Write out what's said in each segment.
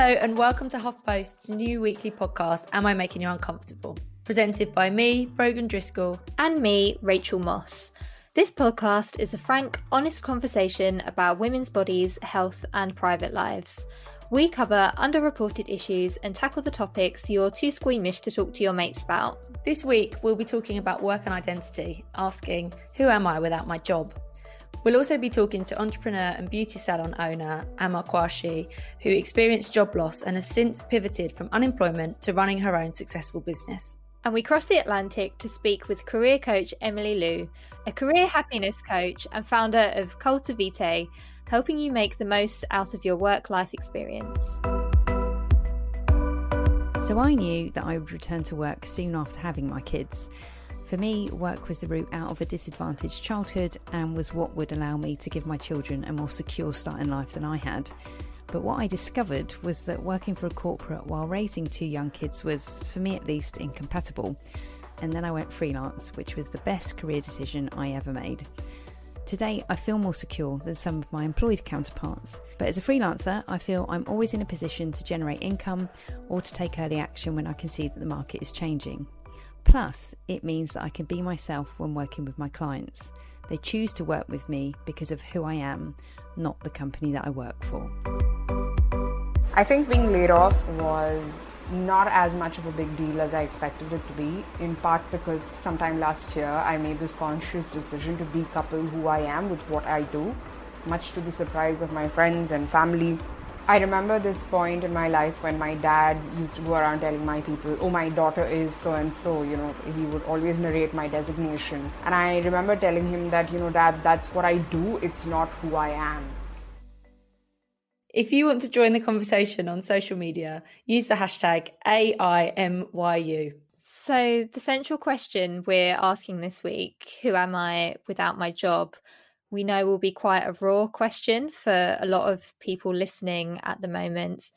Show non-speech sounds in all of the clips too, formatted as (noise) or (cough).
Hello, and welcome to HuffPost's new weekly podcast, Am I Making You Uncomfortable? Presented by me, Brogan Driscoll. and me, Rachel Moss. This podcast is a frank, honest conversation about women's bodies, health, and private lives. We cover underreported issues and tackle the topics you're too squeamish to talk to your mates about. This week, we'll be talking about work and identity, asking, Who am I without my job? We'll also be talking to entrepreneur and beauty salon owner Amma Quashie, who experienced job loss and has since pivoted from unemployment to running her own successful business. And we cross the Atlantic to speak with career coach Emily Liu, a career happiness coach and founder of Cultivitae, helping you make the most out of your work life experience. So I knew that I would return to work soon after having my kids. For me, work was the route out of a disadvantaged childhood and was what would allow me to give my children a more secure start in life than I had. But what I discovered was that working for a corporate while raising two young kids was, for me at least, incompatible. And then I went freelance, which was the best career decision I ever made. Today, I feel more secure than some of my employed counterparts. But as a freelancer, I feel I'm always in a position to generate income or to take early action when I can see that the market is changing. Plus, it means that I can be myself when working with my clients. They choose to work with me because of who I am, not the company that I work for. I think being laid off was not as much of a big deal as I expected it to be, in part because sometime last year I made this conscious decision to decouple who I am with what I do, much to the surprise of my friends and family. I remember this point in my life when my dad used to go around telling my people, oh, my daughter is so and so, you know, he would always narrate my designation. And I remember telling him that, you know, dad, that's what I do, it's not who I am. If you want to join the conversation on social media, use the hashtag AIMYU. So, the central question we're asking this week who am I without my job? We know will be quite a raw question for a lot of people listening at the moment.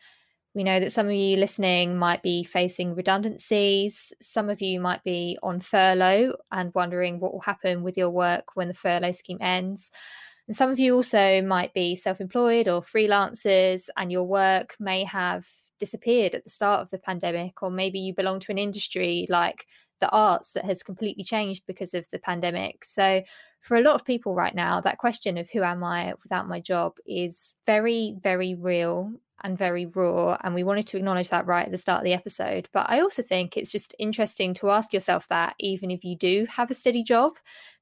We know that some of you listening might be facing redundancies. Some of you might be on furlough and wondering what will happen with your work when the furlough scheme ends. And some of you also might be self employed or freelancers, and your work may have disappeared at the start of the pandemic, or maybe you belong to an industry like the arts that has completely changed because of the pandemic. So, for a lot of people right now, that question of who am I without my job is very, very real and very raw. And we wanted to acknowledge that right at the start of the episode. But I also think it's just interesting to ask yourself that, even if you do have a steady job,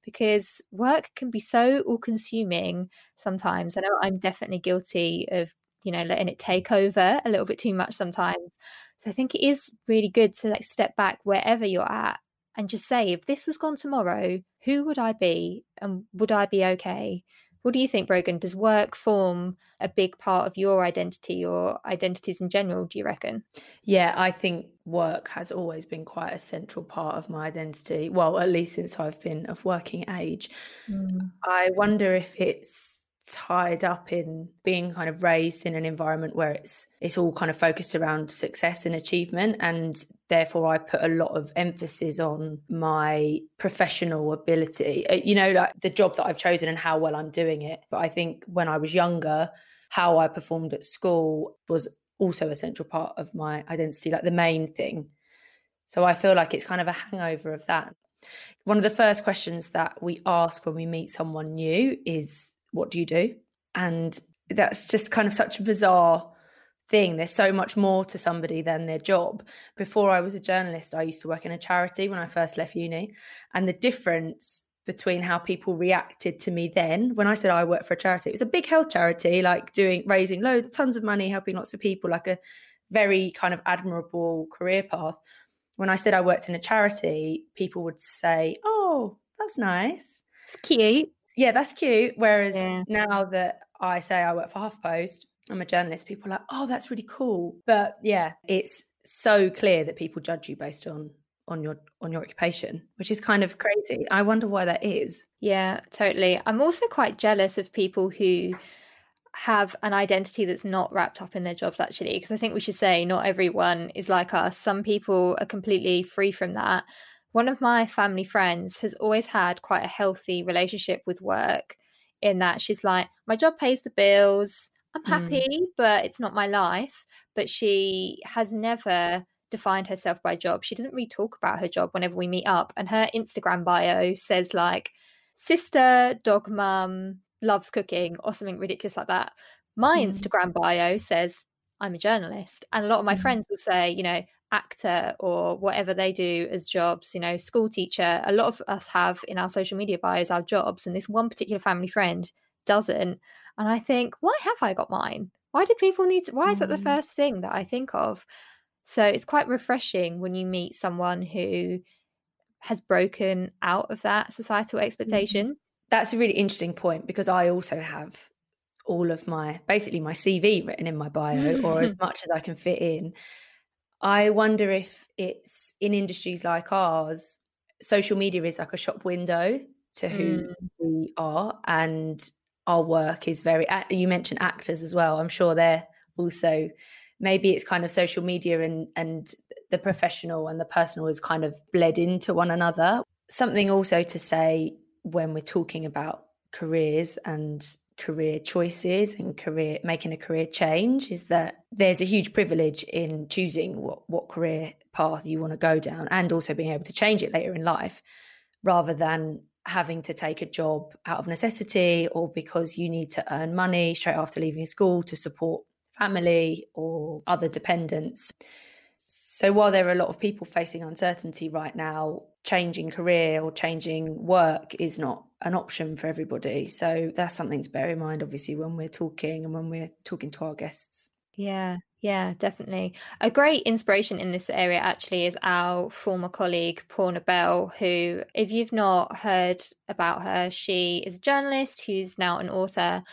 because work can be so all consuming sometimes. I know I'm definitely guilty of, you know, letting it take over a little bit too much sometimes. So I think it is really good to like step back wherever you're at and just say, if this was gone tomorrow, who would I be and would I be okay? What do you think, Brogan? Does work form a big part of your identity or identities in general, do you reckon? Yeah, I think work has always been quite a central part of my identity. Well, at least since I've been of working age. Mm. I wonder if it's tied up in being kind of raised in an environment where it's it's all kind of focused around success and achievement. And therefore I put a lot of emphasis on my professional ability uh, you know like the job that I've chosen and how well I'm doing it. But I think when I was younger how I performed at school was also a central part of my identity like the main thing. So I feel like it's kind of a hangover of that. One of the first questions that we ask when we meet someone new is what do you do? And that's just kind of such a bizarre thing. There's so much more to somebody than their job. Before I was a journalist, I used to work in a charity when I first left uni. And the difference between how people reacted to me then when I said I work for a charity, it was a big health charity, like doing raising loads, tons of money, helping lots of people, like a very kind of admirable career path. When I said I worked in a charity, people would say, Oh, that's nice. It's cute. Yeah, that's cute. Whereas yeah. now that I say I work for HuffPost, I'm a journalist, people are like, oh, that's really cool. But yeah, it's so clear that people judge you based on on your on your occupation which is kind of crazy i wonder why that is yeah totally i'm also quite jealous of people who have an identity that's not wrapped up in their jobs actually because i think we should say not everyone is like us some people are completely free from that one of my family friends has always had quite a healthy relationship with work in that she's like my job pays the bills i'm hmm. happy mm. but it's not my life but she has never defined herself by job she doesn't really talk about her job whenever we meet up and her instagram bio says like sister dog mum loves cooking or something ridiculous like that. My mm. Instagram bio says I'm a journalist. And a lot of my mm. friends will say, you know, actor or whatever they do as jobs, you know, school teacher. A lot of us have in our social media bios our jobs, and this one particular family friend doesn't. And I think, why have I got mine? Why do people need to, why is that the mm. first thing that I think of? So it's quite refreshing when you meet someone who has broken out of that societal mm-hmm. expectation that's a really interesting point because I also have all of my basically my CV written in my bio or as (laughs) much as I can fit in. I wonder if it's in industries like ours, social media is like a shop window to who mm. we are and our work is very you mentioned actors as well. I'm sure they're also maybe it's kind of social media and and the professional and the personal is kind of bled into one another. Something also to say when we're talking about careers and career choices and career making a career change is that there's a huge privilege in choosing what, what career path you want to go down and also being able to change it later in life rather than having to take a job out of necessity or because you need to earn money straight after leaving school to support family or other dependents. So while there are a lot of people facing uncertainty right now, changing career or changing work is not an option for everybody. So that's something to bear in mind, obviously, when we're talking and when we're talking to our guests. Yeah, yeah, definitely. A great inspiration in this area actually is our former colleague, Poorna Bell, who, if you've not heard about her, she is a journalist who's now an author.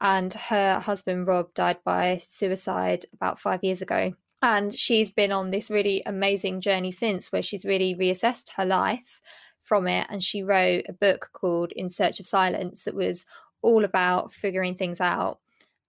And her husband, Rob, died by suicide about five years ago. And she's been on this really amazing journey since, where she's really reassessed her life from it. And she wrote a book called In Search of Silence that was all about figuring things out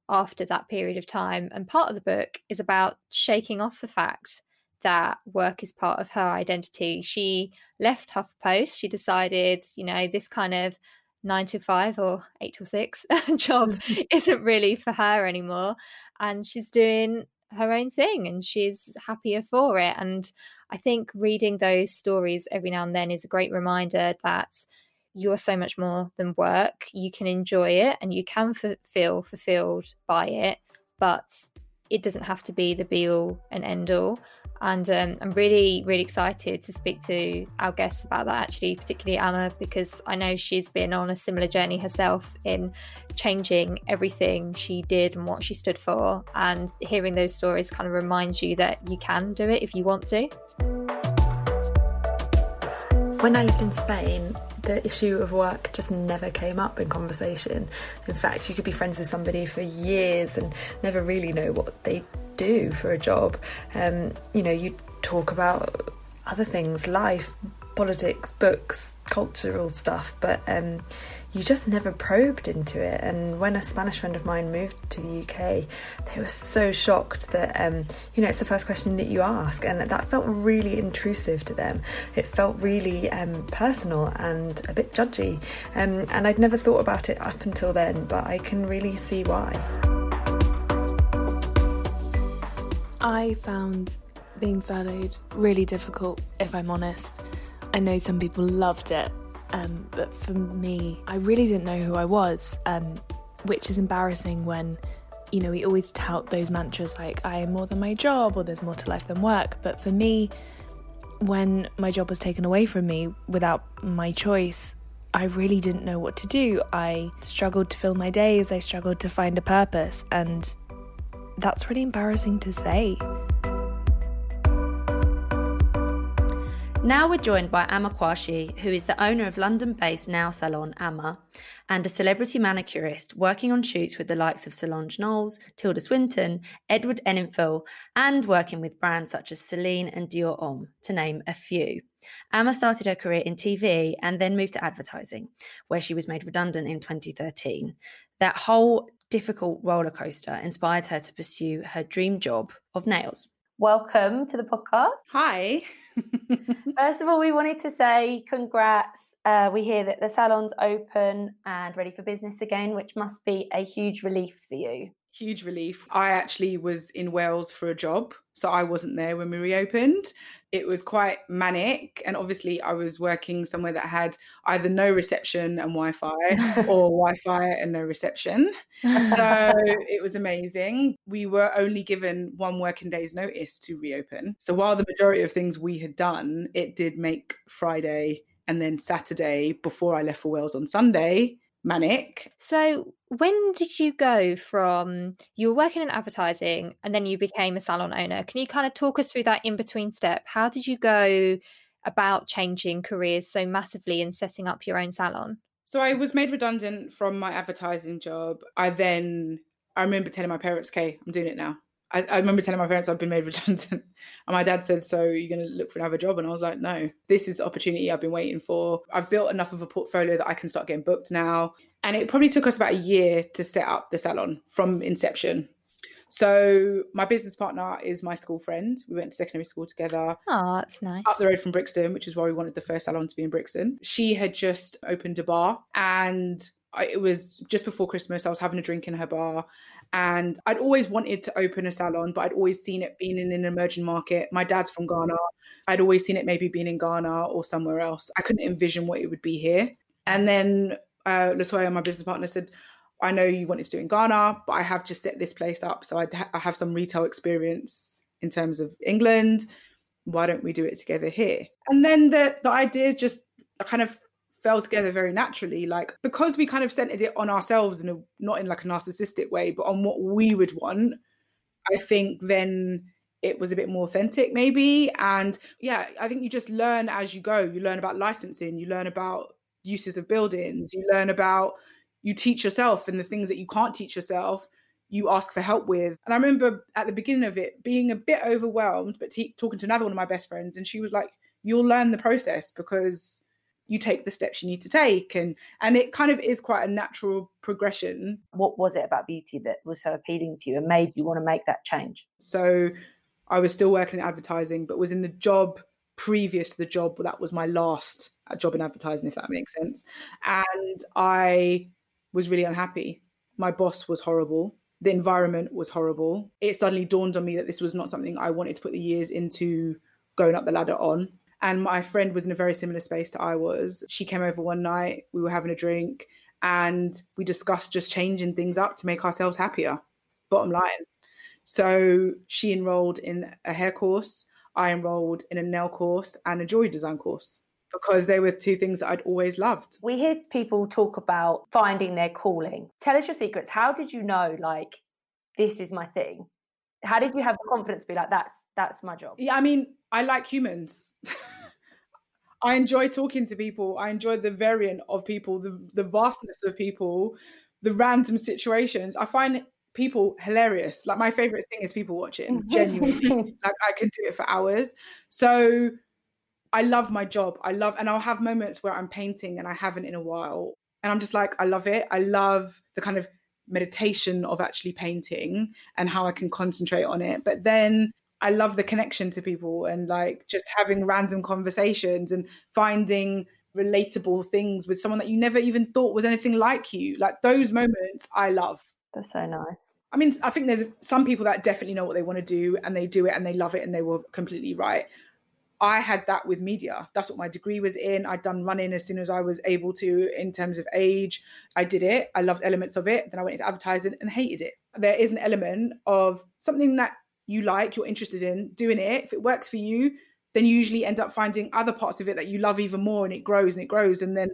after that period of time. And part of the book is about shaking off the fact that work is part of her identity. She left HuffPost. She decided, you know, this kind of nine to five or eight to six (laughs) job (laughs) isn't really for her anymore. And she's doing her own thing and she's happier for it. And I think reading those stories every now and then is a great reminder that you're so much more than work. You can enjoy it and you can f- feel fulfilled by it, but it doesn't have to be the be all and end all. And um, I'm really, really excited to speak to our guests about that, actually, particularly Amma, because I know she's been on a similar journey herself in changing everything she did and what she stood for. And hearing those stories kind of reminds you that you can do it if you want to. When I lived in Spain, the issue of work just never came up in conversation. In fact, you could be friends with somebody for years and never really know what they do for a job. Um, you know, you talk about other things, life, politics, books, cultural stuff, but um, you just never probed into it. And when a Spanish friend of mine moved to the UK, they were so shocked that, um, you know, it's the first question that you ask. And that felt really intrusive to them. It felt really um, personal and a bit judgy. Um, and I'd never thought about it up until then, but I can really see why. I found being furloughed really difficult, if I'm honest. I know some people loved it um, but for me, I really didn't know who I was, um, which is embarrassing when, you know, we always tout those mantras like, I am more than my job or there's more to life than work. But for me, when my job was taken away from me without my choice, I really didn't know what to do. I struggled to fill my days, I struggled to find a purpose, and that's really embarrassing to say. Now we're joined by Amma Quashie, who is the owner of London based Now salon Amma and a celebrity manicurist working on shoots with the likes of Solange Knowles, Tilda Swinton, Edward Enninful, and working with brands such as Celine and Dior Homme, to name a few. Amma started her career in TV and then moved to advertising, where she was made redundant in 2013. That whole difficult roller coaster inspired her to pursue her dream job of nails. Welcome to the podcast. Hi. (laughs) First of all, we wanted to say congrats. Uh, we hear that the salon's open and ready for business again, which must be a huge relief for you. Huge relief. I actually was in Wales for a job, so I wasn't there when we reopened. It was quite manic, and obviously, I was working somewhere that had either no reception and Wi Fi (laughs) or Wi Fi and no reception. So it was amazing. We were only given one working day's notice to reopen. So while the majority of things we had done, it did make Friday and then Saturday before I left for Wales on Sunday manic. So, when did you go from you were working in advertising and then you became a salon owner? Can you kind of talk us through that in between step? How did you go about changing careers so massively and setting up your own salon? So, I was made redundant from my advertising job. I then, I remember telling my parents, okay, I'm doing it now. I, I, remember telling my parents I've been made (laughs) redundant, and my dad said, "So you're going to look for another job?" And I was like, "No, this is the opportunity I've been waiting for. I've built enough of a portfolio that I can start getting booked now." And it probably took us about a year to set up the salon from inception. So my business partner is my school friend. We went to secondary school together. Oh, that's nice. Up the road from Brixton, which is why we wanted the first salon to be in Brixton. She had just opened a bar and I, it was just before Christmas. I was having a drink in her bar, and I'd always wanted to open a salon, but I'd always seen it being in an emerging market. My dad's from Ghana. I'd always seen it maybe being in Ghana or somewhere else. I couldn't envision what it would be here. And then uh, Latoya, my business partner, said, I know you wanted to do in Ghana, but I have just set this place up. So ha- I have some retail experience in terms of England. Why don't we do it together here? And then the, the idea just kind of fell together very naturally like because we kind of centered it on ourselves and not in like a narcissistic way but on what we would want i think then it was a bit more authentic maybe. And yeah i think you just learn as you go. You learn about licensing. You learn about uses of buildings. You learn about you teach yourself and the things that you can't teach yourself you ask for help with. And i remember at the beginning of it being a bit overwhelmed but t- talking to another one of my best friends and she was like you'll learn the process because you take the steps you need to take and and it kind of is quite a natural progression. What was it about beauty that was so appealing to you and made you want to make that change? So i was still working in advertising but was in the job previous to the job that was my last uh, job in advertising if that makes sense. And i was really unhappy. My boss was horrible. The environment was horrible. It suddenly dawned on me that this was not something i wanted to put the years into going up the ladder on and my friend was in a very similar space to I was. She came over one night, we were having a drink, and we discussed just changing things up to make ourselves happier. Bottom line. So she enrolled in a hair course, I enrolled in a nail course and a jewelry design course because they were two things that I'd always loved. We hear people talk about finding their calling. Tell us your secrets. How did you know, like, this is my thing? How did you have the confidence to be like, that's that's my job? Yeah, I mean, I like humans. (laughs) I enjoy talking to people. I enjoy the variant of people, the the vastness of people, the random situations. I find people hilarious. Like my favorite thing is people watching. Mm-hmm. Genuinely, (laughs) like I can do it for hours. So I love my job. I love, and I'll have moments where I'm painting and I haven't in a while, and I'm just like, I love it. I love the kind of meditation of actually painting and how I can concentrate on it. But then I love the connection to people and like just having random conversations and finding relatable things with someone that you never even thought was anything like you. Like those moments I love. That's so nice. I mean, I think there's some people that definitely know what they want to do and they do it and they love it and they were completely right. I had that with media. That's what my degree was in. I'd done running as soon as I was able to in terms of age. I did it. I loved elements of it. Then I went into advertising and hated it. There is an element of something that you like, you're interested in, doing it. If it works for you, then you usually end up finding other parts of it that you love even more and it grows and it grows. And then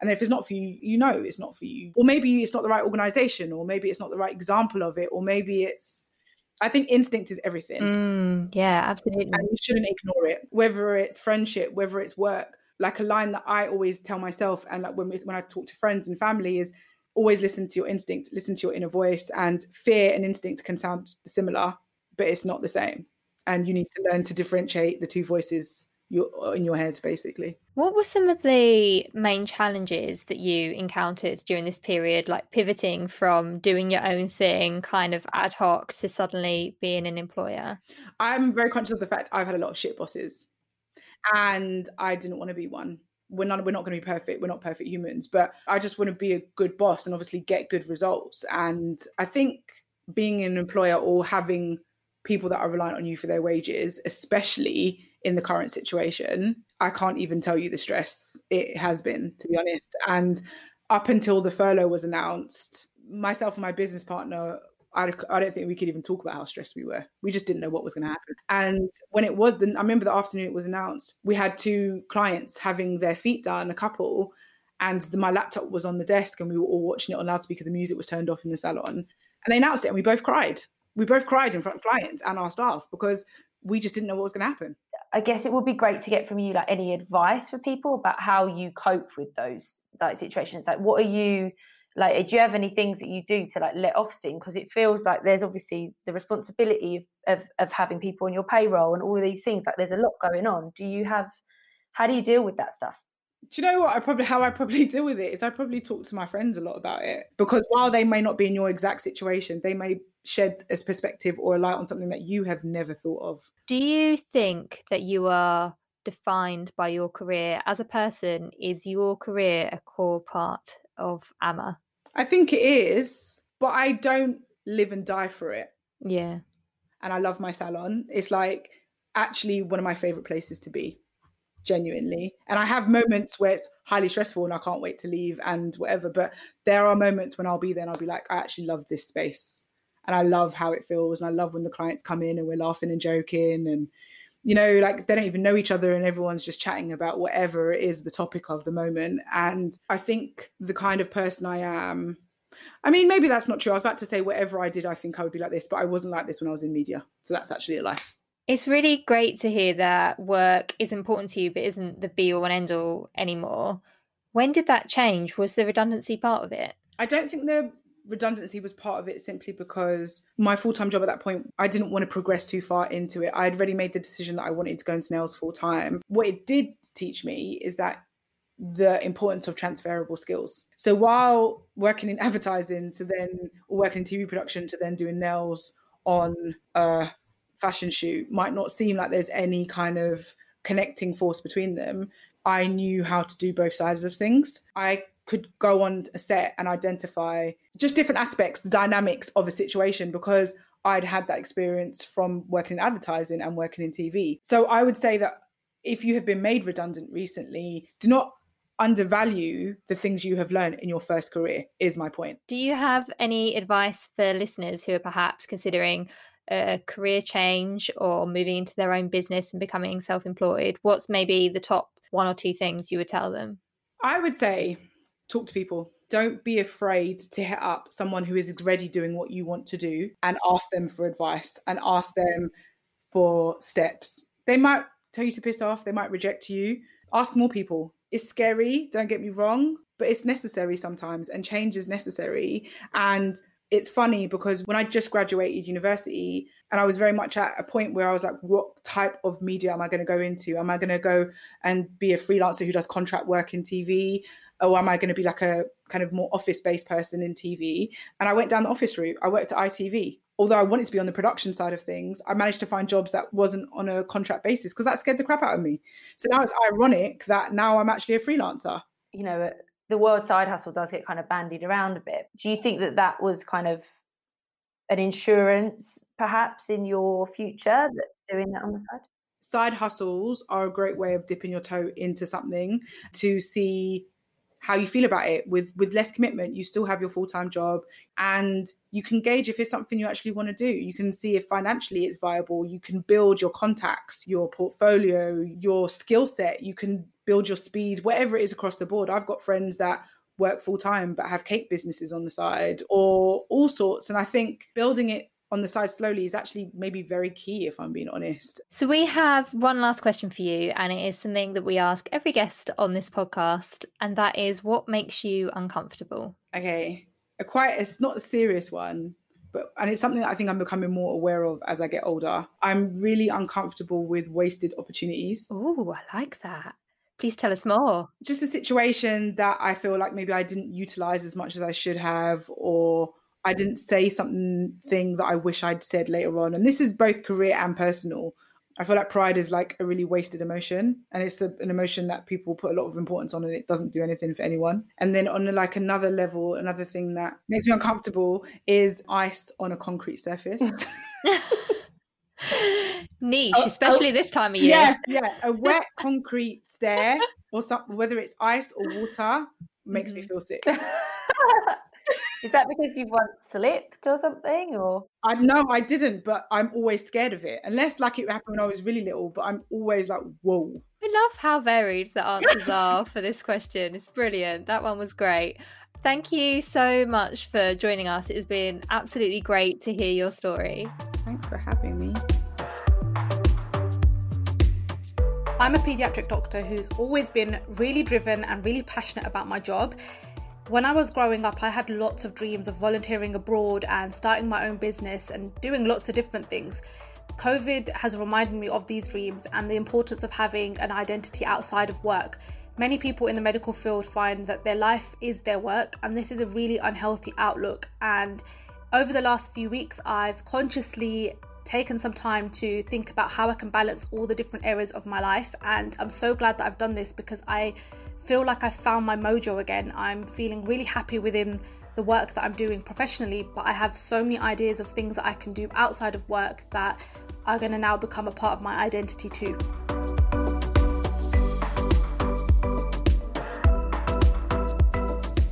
and if it's not for you, you know it's not for you. Or maybe it's not the right organization, or maybe it's not the right example of it, or maybe it's I think instinct is everything. Mm, yeah, absolutely. And you shouldn't ignore it, whether it's friendship, whether it's work. Like a line that I always tell myself, and like when we, when I talk to friends and family, is always listen to your instinct, listen to your inner voice. And fear and instinct can sound similar, but it's not the same. And you need to learn to differentiate the two voices your uh, in your head basically. What were some of the main challenges that you encountered during this period like pivoting from doing your own thing kind of ad hoc to suddenly being an employer? I'm very conscious of the fact i've had a lot of shit bosses and i didn't want to be one. We're not we're not going to be perfect we're not perfect humans but i just want to be a good boss and obviously get good results. And i think being an employer or having people that are reliant on you for their wages especially in the current situation, I can't even tell you the stress it has been, to be honest. And up until the furlough was announced, myself and my business partner, I, I don't think we could even talk about how stressed we were. We just didn't know what was going to happen. And when it was, I remember the afternoon it was announced, we had two clients having their feet done, a couple, and the, my laptop was on the desk and we were all watching it on loudspeaker. The music was turned off in the salon. And they announced it and we both cried. We both cried in front of clients and our staff because we just didn't know what was going to happen. I guess it would be great to get from you like any advice for people about how you cope with those like situations. Like, what are you like? Do you have any things that you do to like let off steam? Because it feels like there's obviously the responsibility of, of of having people on your payroll and all of these things. Like, there's a lot going on. Do you have? How do you deal with that stuff? do you know what I probably how I probably (laughs) deal with it is I probably talk to my friends a lot about it because while they may not be in your exact situation, they may shed a perspective or a light on something that you have never thought of. Do you think that you are defined by your career as a person? Is your career a core part of Amma? I think it is, but I don't live and die for it. Yeah. And I love my salon. It's like actually one of my favorite places to be genuinely. And I have moments where it's highly stressful and I can't wait to leave and whatever. But there are moments when I'll be there and I'll be like, I actually love this space. And I love how it feels. And I love when the clients come in and we're laughing and joking and you know, like they don't even know each other and everyone's just chatting about whatever it is the topic of the moment. And I think the kind of person I am, I mean, maybe that's not true. I was about to say whatever I did, I think I would be like this, but I wasn't like this when I was in media. So that's actually a lie. It's really great to hear that work is important to you, but isn't the be all and end all anymore. When did that change? Was the redundancy part of it? I don't think the redundancy was part of it simply because my full time job at that point, I didn't want to progress too far into it. I had already made the decision that I wanted to go into nails full time. What it did teach me is that the importance of transferable skills. So while working in (laughs) advertising to then or working in TV production to then doing nails on a fashion shoot might not seem like there's any kind of connecting force between them. I knew how to do both sides of things. I could go on a set and identify just different aspects, the dynamics of a situation because I'd had that experience from working in advertising and working in TV. So I would say that if you have been made redundant recently, do not undervalue the things you have learned in your first career, is my point. Do you have any advice for listeners who are perhaps considering a career change or moving into their own business and becoming self employed? What's maybe the top one or two things you would tell them? I would say talk to people. Don't be afraid to hit up someone who is already doing what you want to do and ask them for advice and ask them for steps. They might tell you to piss off, they might reject you. Ask more people. It's scary, don't get me wrong, but it's necessary sometimes and change is necessary. And it's funny because when I just graduated university and I was very much at a point where I was like, what type of media am I going to go into? Am I going to go and be a freelancer who does contract work in TV? Or am I going to be like a kind of more office based person in TV? And I went down the office route. I worked at ITV. Although I wanted to be on the production side of things, I managed to find jobs that wasn't on a contract basis because that scared the crap out of me. So now it's ironic that now I'm actually a freelancer. You know, uh, the word side hustle does get kind of bandied around a bit. Do you think that that was kind of an insurance, perhaps, in your future, that doing that on the side? Side hustles are a great way of dipping your toe into something to see how you feel about it. With with less commitment you still have your full-time job and you can gauge if it's something you actually want to do. You can see if financially it's viable. You can build your contacts your portfolio your skill set. You can build your speed whatever it is across the board. I've got friends that work full time but have cake businesses on the side or all sorts. And i think building it on the side slowly is actually maybe very key if I'm being honest. So we have one last question for you and it is something that we ask every guest on this podcast and that is what makes you uncomfortable? Okay. A quite it's not a serious one, but and it's something that I think I'm becoming more aware of as I get older. I'm really uncomfortable with wasted opportunities. Oh, I like that. Please tell us more. Just a situation that I feel like maybe I didn't utilize as much as I should have, or I didn't say something that I wish I'd said later on. And this is both career and personal. I feel like pride is like a really wasted emotion, and it's a, an emotion that people put a lot of importance on, and it doesn't do anything for anyone. And then on like another level, another thing that makes me uncomfortable is ice on a concrete surface. (laughs) (laughs) Niche, especially this time of year. Yeah, yeah. A wet concrete stair or something, whether it's ice or water, makes mm-hmm. me feel sick. (laughs) Is that because you once slipped or something? Or I no, I didn't, but I'm always scared of it. Unless like it happened when I was really little, but I'm always like, whoa. I love how varied the answers are for this question. It's brilliant. That one was great. Thank you so much for joining us. It has been absolutely great to hear your story. Thanks for having me. I'm a paediatric doctor who's always been really driven and really passionate about my job. When I was growing up, I had lots of dreams of volunteering abroad and starting my own business and doing lots of different things. COVID has reminded me of these dreams and the importance of having an identity outside of work. Many people in the medical field find that their life is their work, and this is a really unhealthy outlook. And over the last few weeks, I've consciously taken some time to think about how I can balance all the different areas of my life. And I'm so glad that I've done this because I feel like I've found my mojo again. I'm feeling really happy within the work that I'm doing professionally, but I have so many ideas of things that I can do outside of work that are going to now become a part of my identity too.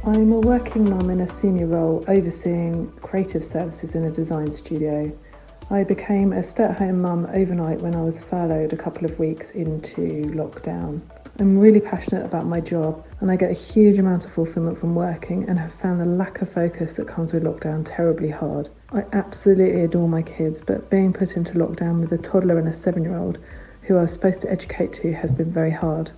I'm a working mum in a senior role overseeing creative services in a design studio. I became a stay at home mum overnight when I was furloughed a couple of weeks into lockdown. I'm really passionate about my job and I get a huge amount of fulfillment from working and have found the lack of focus that comes with lockdown terribly hard. I absolutely adore my kids, but being put into lockdown with a toddler and a seven year old who I was supposed to educate to has been very hard.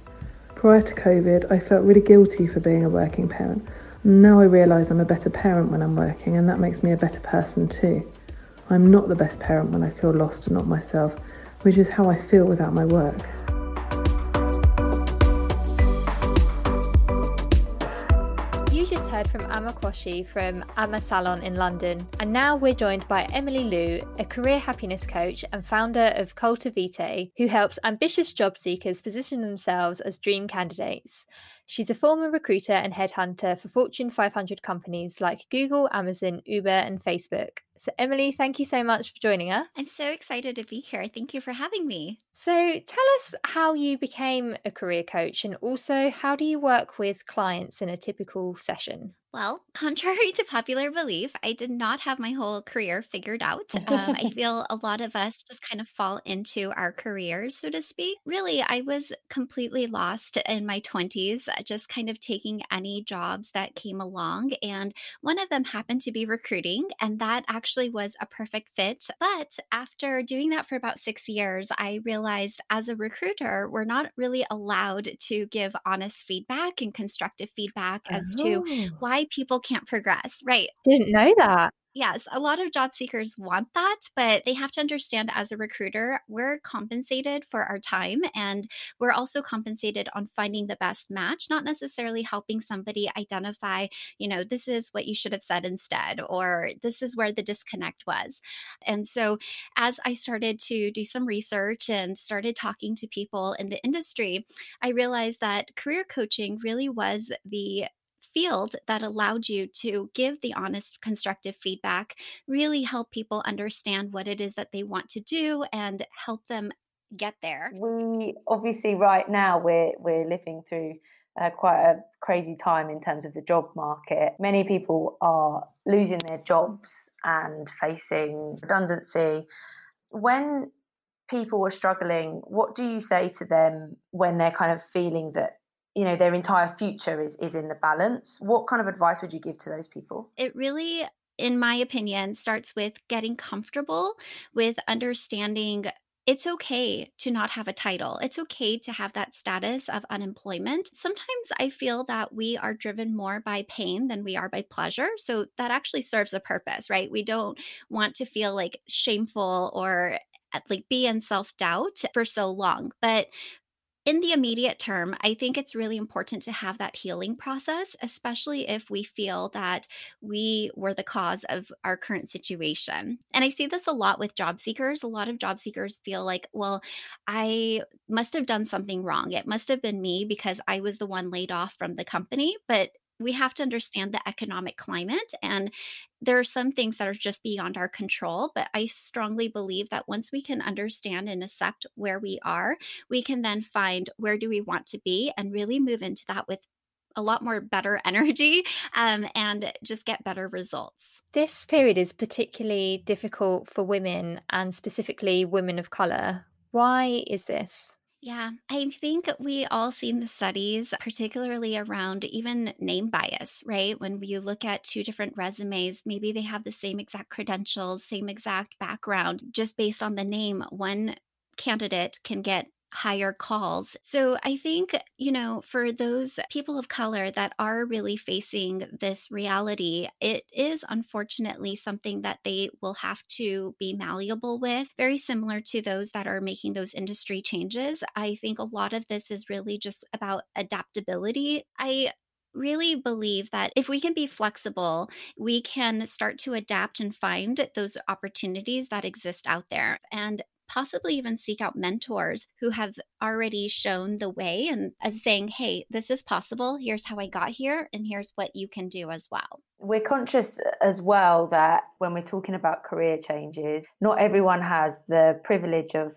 Prior to COVID, I felt really guilty for being a working parent. Now I realise I'm a better parent when I'm working, and that makes me a better person too. I'm not the best parent when I feel lost and not myself, which is how I feel without my work. From Amma from Amma Salon in London. And now we're joined by Emily Liu, a career happiness coach and founder of Cultivate, who helps ambitious job seekers position themselves as dream candidates. She's a former recruiter and headhunter for Fortune 500 companies like Google, Amazon, Uber, and Facebook. So, Emily, thank you so much for joining us. I'm so excited to be here. Thank you for having me. So, tell us how you became a career coach and also how do you work with clients in a typical session? Well, (laughs) contrary to popular belief, I did not have my whole career figured out. Um, I (laughs) feel a lot of us just kind of fall into our careers, so to speak. Really, I was completely lost in my 20s, uh, just kind of taking any jobs that came along. And one of them happened to be recruiting, and that actually was a perfect fit. But after doing that for about six years, I realized as a recruiter, we're not really allowed to give honest feedback and constructive feedback as to oh. Why people can't progress. Right. Didn't know that. Yes, a lot of job seekers want that, but they have to understand as a recruiter, we're compensated for our time and we're also compensated on finding the best match, not necessarily helping somebody identify, you know, this is what you should have said instead, or this is where the disconnect was. And so as I started to do some research and started talking to people in the industry, I realized that career coaching really was the field that allowed you to give the honest, constructive feedback, really help people understand what it is that they want to do and help them get there. We obviously right now we're we're living through uh, quite a crazy time in terms of the job market. Many people are losing their jobs and facing redundancy. When people are struggling, what do you say to them when they're kind of feeling that you know their entire future is is in the balance what kind of advice would you give to those people it really in my opinion, starts with getting comfortable with understanding it's okay to not have a title. It's okay to have that status of unemployment. Sometimes I feel that we are driven more by pain than we are by pleasure. So that actually serves a purpose, right? We don't want to feel like shameful or like be in self doubt for so long. But in the immediate term, I think it's really important to have that healing process, especially if we feel that we were the cause of our current situation. And I see this a lot with job seekers. A lot of job seekers feel like, well, I must have done something wrong. It must have been me because I was the one laid off from the company. But we have to understand the economic climate and there are some things that are just beyond our control but i strongly believe that once we can understand and accept where we are we can then find where do we want to be and really move into that with a lot more better (laughs) energy um, and just get better results. This period is particularly difficult for women and specifically women of color. Why is this yeah, I think we all seen the studies, particularly around even name bias, right? When you look at two different resumes, maybe they have the same exact credentials, same exact background, just based on the name. One candidate can get higher calls. So I think, you know, for those people of color that are really facing this reality, it is unfortunately something that they will have to be malleable with, very similar to those that are making those industry changes. I think a lot of this is really just about adaptability. I really believe that if we can be flexible, we can start to adapt and find those opportunities that exist out there. And possibly even seek out mentors who have already shown the way and as saying, hey, this is possible. Here's how I got here, and here's what you can do as well. We're conscious uh, as well that when we're talking about career changes, not everyone has the privilege of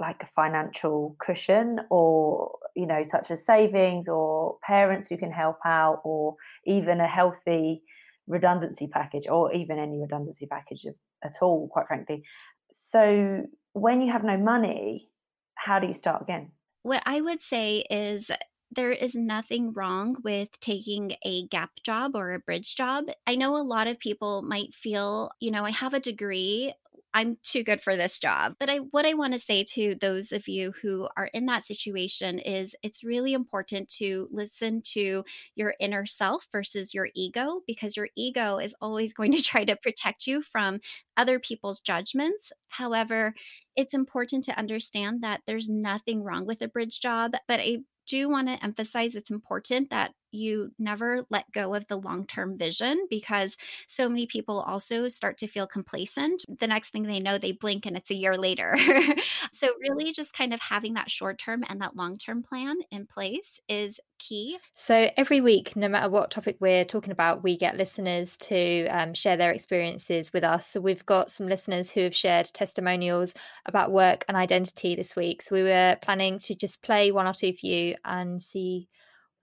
like a financial cushion or you know such as savings or parents who can help out or even a healthy redundancy package or even any redundancy package uh, at all quite frankly so when you have no money, how do you start again? What I would say is there is nothing wrong with taking a gap job or a bridge job. I know a lot of people might feel, you know, I have a degree, I'm too good for this job. But I what I want to say to those of you who are in that situation is it's really important to listen to your inner self versus your ego because your ego is always going to (laughs) try to protect you from other people's judgments. However, it's important to understand that there's nothing wrong with a bridge job, but I do want to emphasize it's important that you never let go of the long term vision because so many people also start to feel complacent. The next thing they know, they blink and it's a year later. (laughs) so, really, just kind of having that short term and that long term plan in place is key. So, every week, no matter what topic we're talking about, we get listeners to um, share their experiences with us. So, we've got some listeners who have shared testimonials about work and identity this week. So, we were planning to just play one or two for you and see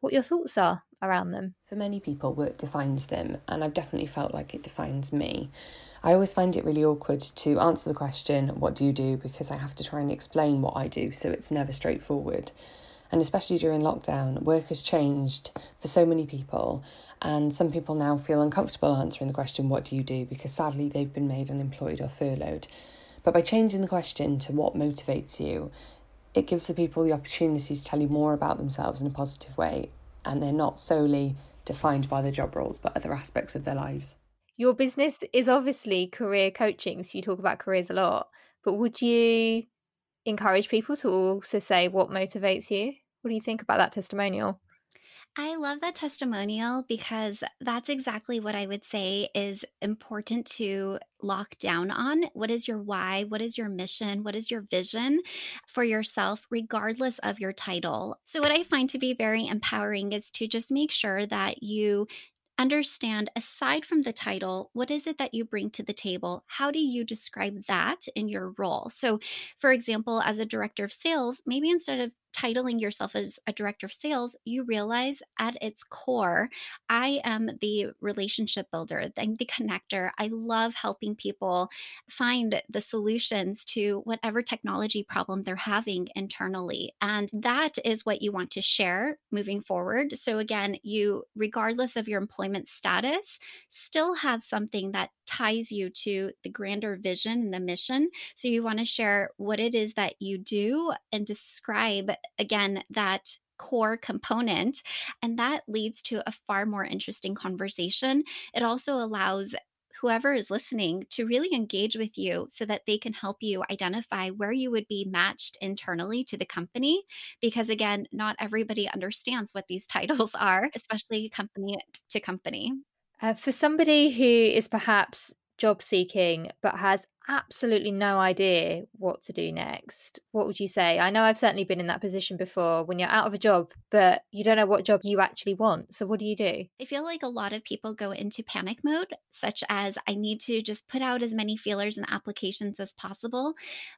what your thoughts are around them. For many people, work defines them, and I've definitely felt like it defines me. I always find it really awkward to answer the question, What do you do? because I have to try and explain what I do, so it's never straightforward. And especially during lockdown, work has changed for so many people, and some people now feel uncomfortable answering the question, What do you do? because sadly they've been made unemployed or furloughed. But by changing the question to what motivates you, it gives the people the opportunity to tell you more about themselves in a positive way, and they're not solely defined by their job roles, but other aspects of their lives. Your business is obviously career coaching, so you talk about careers a lot, but would you encourage people to also say what motivates you? What do you think about that testimonial? I love that testimonial because that's exactly what I would say is important to lock down on. What is your why? What is your mission? What is your vision for yourself, regardless of your title? So, what I find to be very empowering is to just make sure that you understand aside from the title what is it that you bring to the table how do you describe that in your role so for example as a director of sales maybe instead of titling yourself as a director of sales, you realize at its core, I am the relationship builder, I'm the connector. I love helping people find the solutions to whatever technology problem they're having internally. And that is what you want to share moving forward. So, again, you, regardless of your employment status, still have something that ties you to the grander vision and the mission. So, you want to share what it is that you do and describe again that core component. And that leads to a far more interesting conversation. It also allows whoever is listening to really engage with you so that they can help you identify where you would be matched internally to the company. Because again, not everybody understands what these (laughs) titles are, especially company to company. Uh, for somebody who is perhaps job seeking but has absolutely no idea what to do next, what would you say? I know I've certainly been in that position before when you're out of a job, but you don't know what job you actually want. So, what do you do? I feel like a lot of people go into panic mode, such as I need to just put out as many feelers and applications as possible.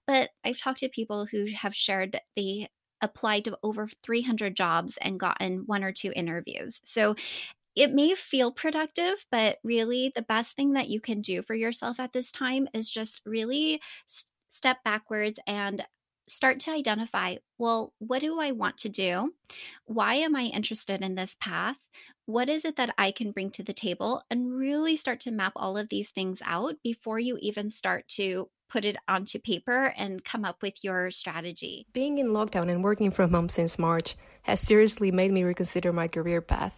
But I've talked to people who have shared they applied to over 300 jobs and gotten one or two interviews. So it may feel productive, but really the best thing that you can do for yourself at this time is just really st- step backwards and start to identify well, what do I want to do? Why am I interested in this path? What is it that I can bring to the table? And really start to map all of these things out before you even start to put it onto paper and come up with your strategy. Being in lockdown and working from home since March has seriously made me reconsider my career path.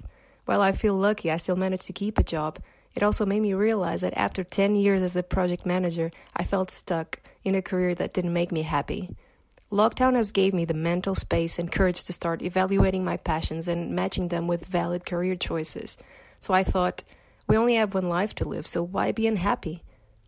While I feel lucky I still managed to keep a job, it also made me realize that after 10 years as a project manager, I felt stuck in a career that didn't make me happy. Lockdown has gave me the mental space and courage to start evaluating my passions and matching them with valid career choices. So I thought, we only have one life to live, so why be unhappy?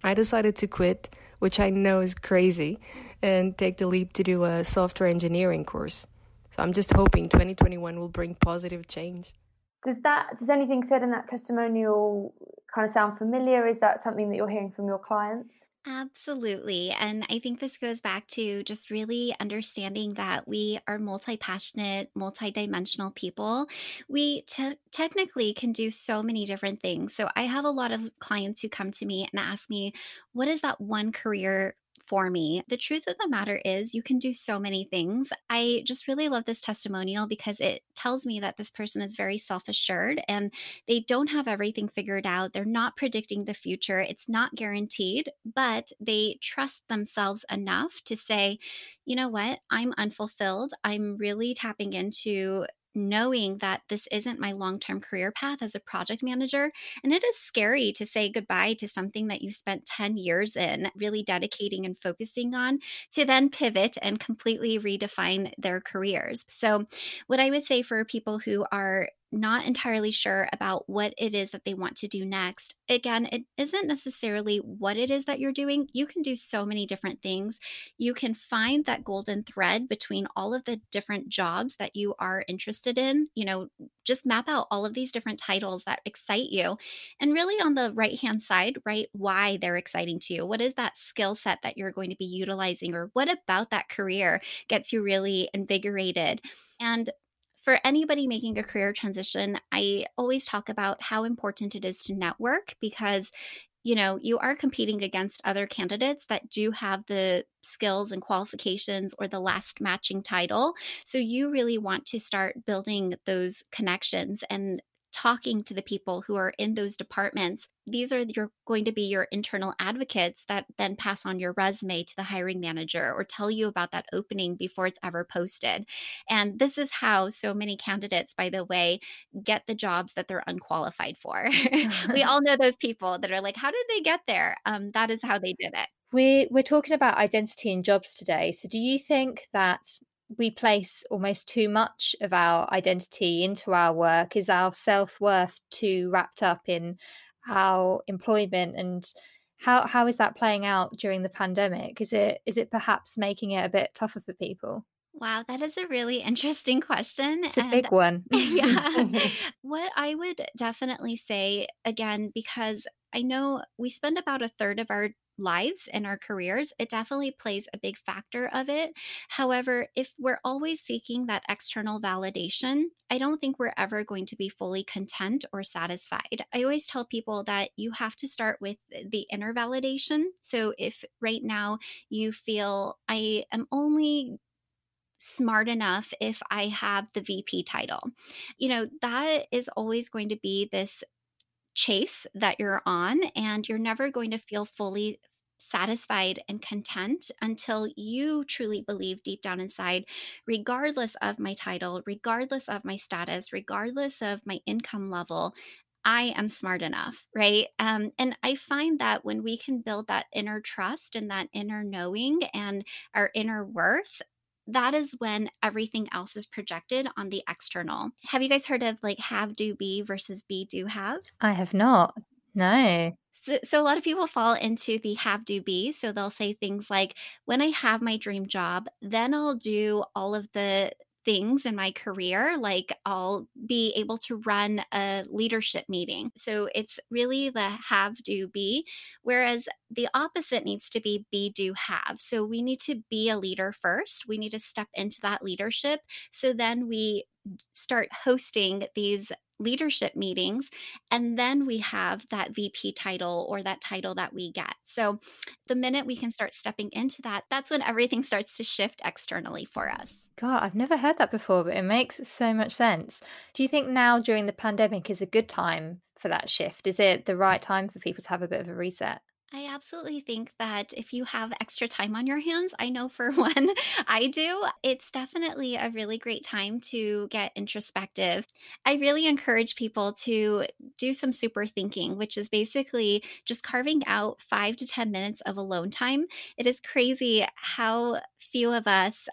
I decided to quit, which I know is crazy, and take the leap to do a software engineering course. So I'm just hoping 2021 will bring positive change does that does anything said in that testimonial kind of sound familiar is that something that you're hearing from your clients Absolutely. And I think this goes back to just really understanding that we are multi passionate, multi dimensional people. We te- technically can do so many different things. So I have a lot of clients who come to me and ask me, what is that one career for me. The truth of the matter is, you can do so many things. I just really love this testimonial because it tells me that this person is very self assured and they don't have everything figured out. They're not predicting the future, it's not guaranteed, but they trust themselves enough to say, you know what, I'm unfulfilled. I'm really tapping into knowing that this isn't my long term career path as a project manager. And it is scary to say goodbye to something that you spent 10 years in, really dedicating and focusing on, to then pivot and completely redefine their careers. So, what I would say for people who are not entirely sure about what it is that they want to do next. Again, it isn't necessarily what it is that you're doing. You can do so many different things. You can find that golden thread between all of the different jobs that you are interested in. You know, just map out all of these different titles that excite you. And really on the right hand side, write why they're exciting to you. What is that skill set that you're going to be utilizing, or what about that career gets you really invigorated? And for anybody making a career transition, I always talk about how important it is to network because you know, you are competing against other candidates that do have the skills and qualifications or the last matching title. So you really want to start building those connections and talking to the people who are in those departments these are your going to be your internal advocates that then pass on your resume to the hiring manager or tell you about that opening before it's ever posted. And this is how so many candidates by the way get the jobs that they're unqualified for. (laughs) We (laughs) all know those people that are like how did they get there? Um, that is how they did it. We we're talking about identity and jobs today. So do you think that we place almost too much of our identity into our work? Is our self worth too wrapped up in our employment and how how is that playing out during the pandemic? Is it is it perhaps making it a bit tougher for people? Wow, that is a really interesting question. It's a and, big one. (laughs) yeah. (laughs) what I would definitely say, again, because I know we spend about a third of our lives and our careers, it definitely plays a big factor of it. However, if we're always seeking that external validation, I don't think we're ever going to be fully content or satisfied. I always tell people that you have to start with the inner validation. So if right now you feel I am only smart enough if I have the VP title. You know, that is always going to be this chase that you're on, and you're never going to feel fully satisfied and content until you truly believe deep down inside, regardless of my title, regardless of my status, regardless of my income level, I am smart enough, right? Um, and I find that when we can build that inner trust and that inner knowing and our inner worth, that is when everything else is projected on the external. Have you guys heard of like have, do, be versus be, do, have? I have not. No. So, so, a lot of people fall into the have, do, be. So they'll say things like, when I have my dream job, then I'll do all of the things in my career, like I'll be able to run a leadership meeting. So it's really the have, do, be. Whereas the opposite needs to be be, do, have. So we need to be a leader first. We need to step into that leadership. So then we start hosting these leadership meetings. And then we have that VP title or that title that we get. So the minute we can start stepping into that, that's when everything starts to shift externally for us. God, I've never heard that before, but it makes so much sense. Do you think now during the pandemic is a good time for that shift? Is it the right time for people to have a bit of a reset? I absolutely think that if you have extra time on your hands, I know for (laughs) one, I do, it's definitely a really great time to get introspective. I really encourage people to do some super thinking, which is basically just carving out five to 10 minutes of alone time. It is crazy how few of us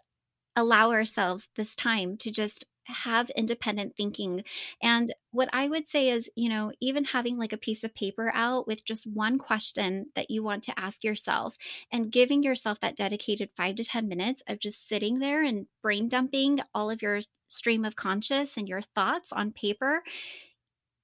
allow ourselves this time to just have independent thinking. And what I would say is, you know, even having like a piece of paper out with just one question that you want to ask yourself and giving yourself that dedicated five to 10 minutes of just sitting there and brain dumping all of your stream of conscious and your thoughts on paper.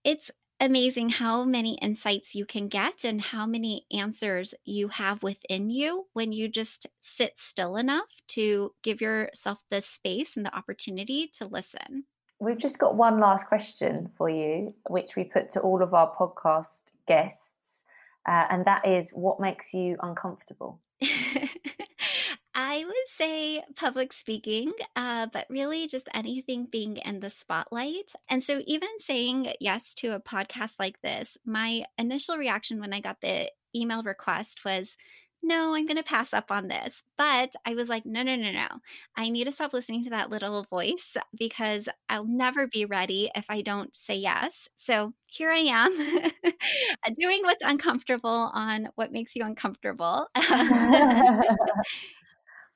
It's amazing how many insights you can get and how many answers you have within you when you just sit still enough to give yourself the space and the opportunity to listen. We've just got one last question for you, which we put to all of our podcast guests. Uh, and that is what makes you uncomfortable? (laughs) I would say public speaking, uh, but really just anything being in the spotlight. And so, even saying yes to a podcast like this, my initial reaction when I got the email request was, no, I'm going to pass up on this. But I was like, no, no, no, no. I need to stop listening to that little voice because I'll never be ready if I don't say yes. So here I am (laughs) doing what's uncomfortable on what makes you uncomfortable. (laughs) (laughs)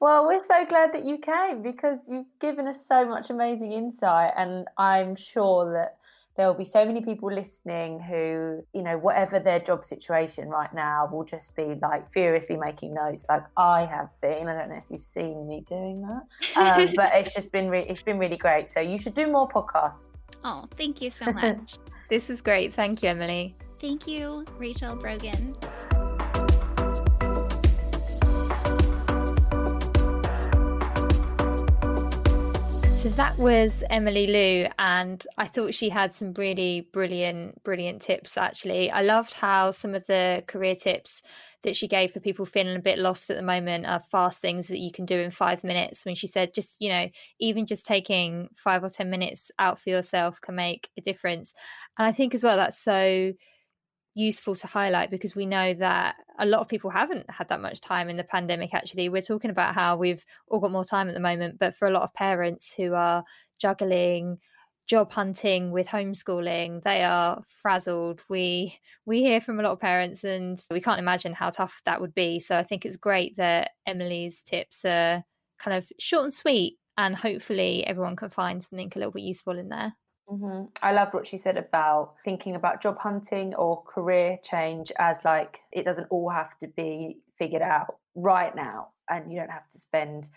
Well, we're so glad that you came because you've given us so much amazing insight. And I'm sure that there will be so many people listening who, you know, whatever their job situation right now, will just be like furiously making notes, like I have been. I don't know if you've seen me doing that, um, (laughs) but it's just been re- it's been really great. So you should do more podcasts. Oh, thank you so (laughs) much. this was great. Thank you, Emily. Thank you, Rachel Brogan. So that was Emily Liou, and I thought she had some really brilliant, brilliant tips. Actually, I loved how some of the career tips that she gave for people feeling a bit lost at the moment are fast things that you can do in five minutes. When she said, just you know, even just taking five or ten minutes out for yourself can make a difference. And I think as well that's so useful to highlight because we know that a lot of people haven't had that much time in the pandemic actually. We're talking about how we've all got more time at the moment but for a lot of parents who are juggling job hunting with homeschooling they are frazzled. We we hear from a lot of parents and we can't imagine how tough that would be. So i think it's great that emily's tips are kind of short and sweet and hopefully everyone can find something a little bit useful in there Mm-hmm. I loved what she said about thinking about job hunting or career change as like it doesn't all have to be figured out right now, and you don't have to spend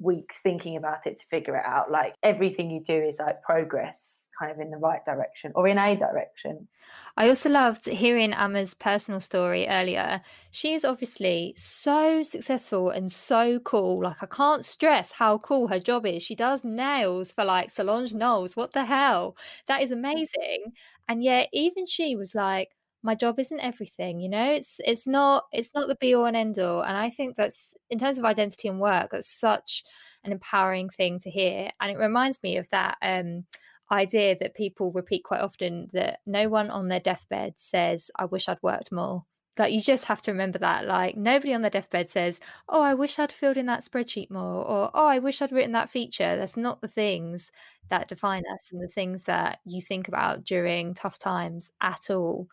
weeks thinking about it to figure it out. Like everything you do is like progress kind of in the right direction or in a direction. I also loved hearing Amma's personal story earlier. She is obviously so successful and so cool. Like, I can't stress how cool her job is. She does nails for like Solange Knowles. What the hell? That is amazing. And yet, even she was like, my job isn't everything you know it's it's not it's not the be all and end all and i think that's in terms of identity and work that's such an empowering thing to hear and it reminds me of that um idea that people repeat quite often that no one on their deathbed says i wish i'd worked more. Like you just have to remember that. Like nobody on their deathbed says oh i wish i'd filled in that spreadsheet more or oh i wish i'd written that feature. That's not the things that define us and the things that you think about during tough times at all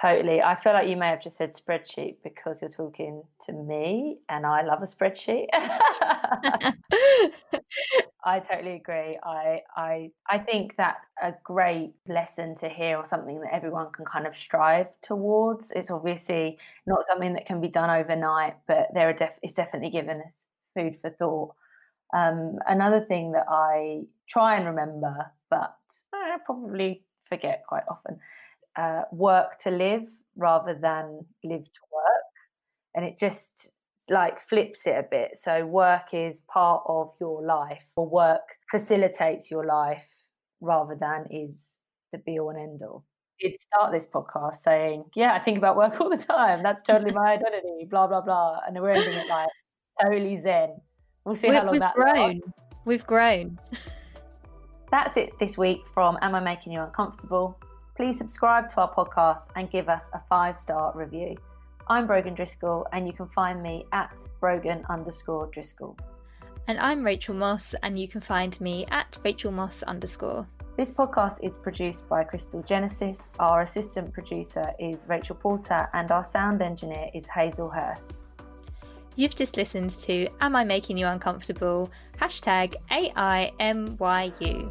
Totally. I feel like you may have just said spreadsheet because you're talking to me and I love a spreadsheet. (laughs) I totally agree. I I I think that's a great lesson to hear or something that everyone can kind of strive towards. It's obviously not something that can be done overnight, but there are def- it's definitely given us food for thought. Um, another thing that I try and remember, but I probably forget quite often, uh, work to live rather than live to work. And it just like flips it a bit. So work is part of your life, or work facilitates your life rather than is the be all and end all. Did start this podcast saying, "Yeah, I think about work (laughs) all the time. That's totally my (laughs) identity." Blah blah blah, and we're ending it like totally zen. We'll see we, how long we've that grown. lasts. We've grown. (laughs) That's it this week from Am I Making You Uncomfortable? Please subscribe to our podcast and give us a five star review. I'm Brogan Driscoll, and you can find me at Brogan underscore Driscoll. And I'm Rachel Moss, and you can find me at Rachel Moss underscore. This podcast is produced by Crystal Genesis. Our assistant producer is Rachel Porter, and our sound engineer is Hazel Hurst. You've just listened to Am I Making You Uncomfortable? Hashtag AIMYU.